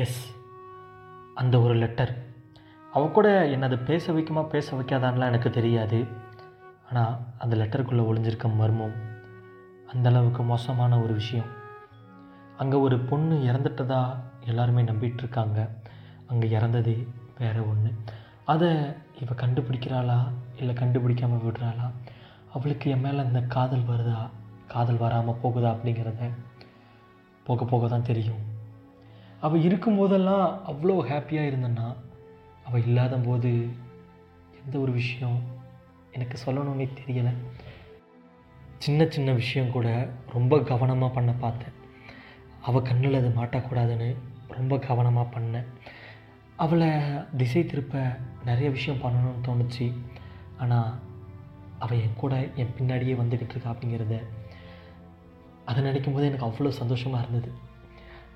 S அந்த ஒரு letter அவ கூட என்னை அதை பேச வைக்குமா பேச வைக்காதான்லாம் எனக்கு தெரியாது. ஆனால் அந்த லெட்டருக்குள்ளே ஒளிஞ்சிருக்க மர்மம். அந்தளவுக்கு மோசமான ஒரு விஷயம். அங்கே ஒரு பொண்ணு இறந்துட்டதா எல்லாருமே நம்பிட்டு இருக்காங்க அங்கே இறந்தது வேற ஒன்று அதை இவ கண்டுபிடிக்கிறாளா இல்லை கண்டுபிடிக்காமல் விடுறாளா? அவளுக்கு என் மேலே இந்த காதல் வருதா? காதல் வராமல் போகுதா அப்படிங்கிறத போக போக தான் தெரியும். அவள் இருக்கும்போதெல்லாம் அவ்வளோ ஹாப்பியாக இருந்தேன்னா அவள் இல்லாத போது எந்த ஒரு விஷயம் எனக்கு சொல்லணும்னே தெரியலை. சின்ன சின்ன விஷயம் கூட ரொம்ப கவனமாக பண்ண பார்த்தேன். அவள் கண்ணில் அது மாட்டக்கூடாதுன்னு ரொம்ப கவனமாக பண்ணேன். அவளை திசை திருப்ப நிறைய விஷயம் பண்ணணும்னு தோணுச்சு. ஆனால் அவள் என் கூட என் பின்னாடியே வந்துக்கிட்டு இருக்கா அப்படிங்கிறத அதை நினைக்கும் போது எனக்கு அவ்வளோ சந்தோஷமாக இருந்தது.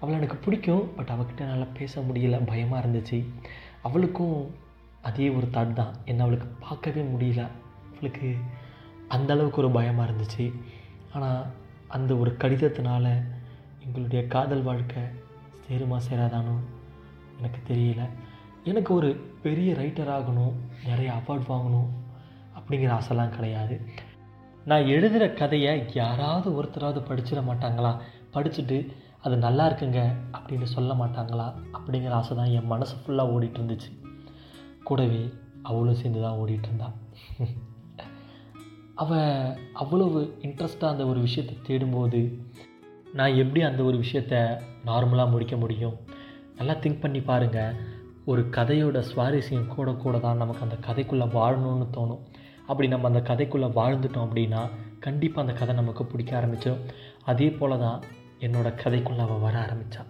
அவளை எனக்கு பிடிக்கும் பட் அவகிட்ட என்னால் பேச முடியல பயமாக இருந்துச்சு. அவளுக்கும் அதே ஒரு தாட் தான். என்னை அவளுக்கு பார்க்கவே முடியல. அவளுக்கு அந்த அளவுக்கு ஒரு பயமாக இருந்துச்சு. ஆனால் அந்த ஒரு கடிதத்தினால எங்களுடைய காதல் வாழ்க்கை சேருமா சேராதானோ எனக்கு தெரியல. எனக்கு ஒரு பெரிய ரைட்டர் ஆகணும் நிறைய அவார்ட் வாங்கணும் அப்படிங்கிற ஆசைலாம் கிடையாது. நான் எழுதுகிற கதையை யாராவது ஒருத்தராவது படிச்சிட மாட்டாங்களா? படிச்சுட்டு அது நல்லா இருக்குங்க அப்படின்னு சொல்ல மாட்டாங்களா அப்படிங்கிற ஆசை தான் என் மனசு ஃபுல்லாக ஓடிட்டு இருந்துச்சு கூடவே அவளும் சேர்ந்து தான் ஓடிட்டு இருந்தா அவள் அவ்வளவு இன்ட்ரெஸ்டாக அந்த ஒரு விஷயத்தை தேடும்போது நான் எப்படி அந்த ஒரு விஷயத்த நார்மலாக முடிக்க முடியும்? நல்லா திங்க் பண்ணி பாருங்கள் ஒரு கதையோட சுவாரஸ்யம் கூட கூட தான் நமக்கு அந்த கதைக்குள்ளே வாழணும்னு தோணும். அப்படி நம்ம அந்த கதைக்குள்ளே வாழ்ந்துட்டோம் அப்படின்னா கண்டிப்பாக அந்த கதை நமக்கு பிடிக்க ஆரம்பிச்சிடும் அதே போல் தான் என்னோட கதைக்குள்ளே அவள் வர ஆரம்பித்தாள்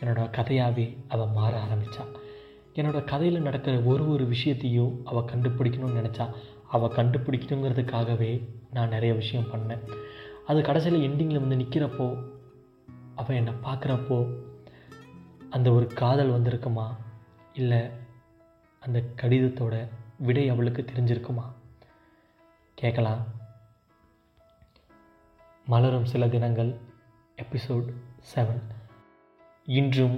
என்னோட கதையாகவே அவள் மாற ஆரம்பித்தாள் என்னோட கதையில் நடக்கிற ஒரு ஒரு விஷயத்தையும் அவள் கண்டுபிடிக்கணும்னு நினச்சா அவள் கண்டுபிடிக்கணுங்கிறதுக்காகவே நான் நிறைய விஷயம் பண்ணேன். அது கடைசியில் எண்டிங்கில் வந்து நிற்கிறப்போ அவள் என்னை பார்க்குறப்போ அந்த ஒரு காதல் வந்திருக்குமா? இல்லை அந்த கடிதத்தோட விடை அவளுக்கு தெரிஞ்சிருக்குமா? கேட்கலாம் மலரும் சில தினங்கள் எபிசோட் செவன். இன்றும்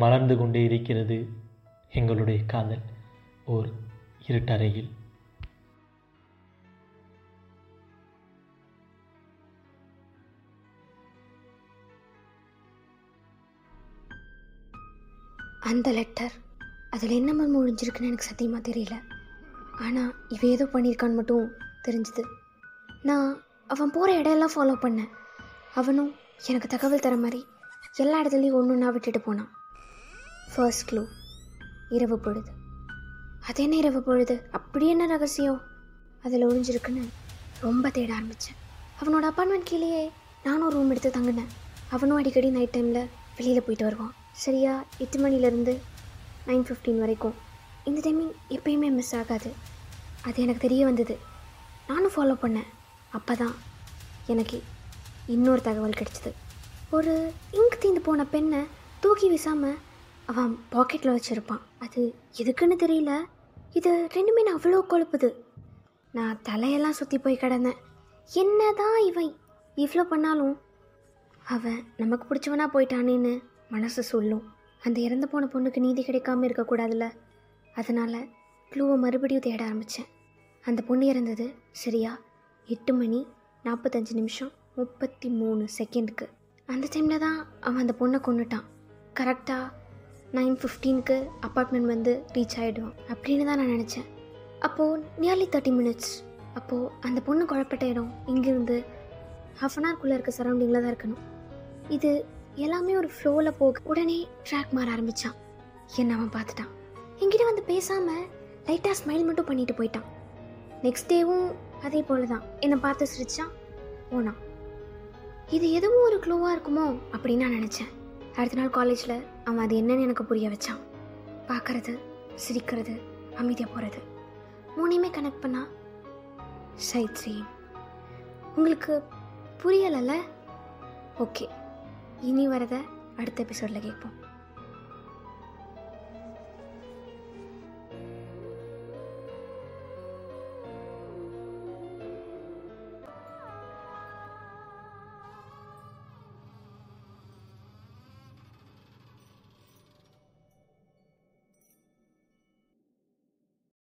மலர்ந்து கொண்டே இருக்கிறது எங்களுடைய காதல். ஓர் இருட்டறையில். அந்த லெட்டர் அதில் என்ன மர்மம் ஒழிஞ்சிருக்குன்னு எனக்கு சத்தியமாக தெரியல. ஆனால் இவன் ஏதோ பண்ணியிருக்கான்னு மட்டும் தெரிஞ்சுது. நான் அவன் போகிற இடையெல்லாம் ஃபாலோ பண்ணேன். அவனும் எனக்கு தகவல் தர மாதிரி எல்லா இடத்துலையும் ஒன்று ஒன்றா விட்டுட்டு போனான். ஃபர்ஸ்ட் க்ளூ இரவு பொழுது. அது என்ன இரவு பொழுது? அப்படி என்ன ரகசியம்? அதில் ஒழிஞ்சிருக்குன்னு ரொம்ப தேட ஆரம்பித்தேன் அவனோட அப்பார்ட்மெண்ட் கீழேயே நானும் ரூம் எடுத்து தங்கினேன். அவனும் அடிக்கடி நைட் டைமில் வெளியில் போயிட்டு வருவான். சரியா? எட்டு மணிலேருந்து நைன் ஃபிஃப்டீன் வரைக்கும். இந்த டைமிங் எப்பயுமே மிஸ் ஆகாது. அது எனக்கு தெரிய வந்தது. நானும் ஃபாலோ பண்ணேன். அப்போ தான் எனக்கு இன்னொரு தகவல் கிடைச்சிது. ஒரு இங்க் தீந்து போன பெண்ணை தூக்கி வீசாமல் அவன் பாக்கெட்டில் வச்சுருப்பான். அது எதுக்குன்னு தெரியல. இது ரெண்டுமே நான் அவ்வளோ கொழுப்புது. நான் தலையெல்லாம் சுற்றி போய் கிடந்தேன். என்ன தான் இவன் இவ்வளோ பண்ணாலும் அவன் நமக்கு பிடிச்சவனா போயிட்டானேன்னு மனசு சொல்லும். அந்த இறந்து போன பொண்ணுக்கு நீதி கிடைக்காம இருக்கக்கூடாதுல்ல அதனால் க்ளூவை மறுபடியும் தேட ஆரம்பித்தேன் அந்த பொண்ணு இறந்தது சரியா எட்டு மணி நாற்பத்தஞ்சு நிமிஷம். முப்பத்தி மூணு செகண்டுக்கு. அந்த டைமில் தான் அவன் அந்த பொண்ணை கொண்டுட்டான் கரெக்டாக நைன் ஃபிஃப்டீனுக்கு அப்பார்ட்மெண்ட் வந்து ரீச் ஆகிடுவான் அப்படின்னு தான் நான் நினச்சேன். அப்போது நியர்லி தேர்ட்டி மினிட்ஸ் அப்போது அந்த பொண்ணு குழப்பட்ட இடம் இங்கேருந்து ஹாஃப் அன் ஹவர்க்குள்ளே இருக்க சரௌண்டிங்கில் தான் இருக்கணும். இது எல்லாமே ஒரு ஃப்ளோவில் போக உடனே ட்ராக் மாற ஆரம்பித்தான் என்ன அவன் பார்த்துட்டான்? என்கிட்ட வந்து பேசாமல் லைட்டாக ஸ்மைல் மட்டும் பண்ணிட்டு போயிட்டான். நெக்ஸ்ட் டேவும் அதே போல் தான் என்னை பார்த்து சிரிச்சான். போனான். இது எதுவும் ஒரு க்ளூவாக இருக்குமோ அப்படின்னு நான் நினச்சேன். அடுத்த நாள் காலேஜில் அவன் அது என்னன்னு எனக்கு புரிய வச்சான். பார்க்கறது சிரிக்கிறது அமைதியாக போகிறது மூணையுமே கனெக்ட் பண்ணா சைட் சீன் உங்களுக்கு புரியலைல்ல? ஓகே இனி வரதை அடுத்த எபிசோடில் கேட்போம்.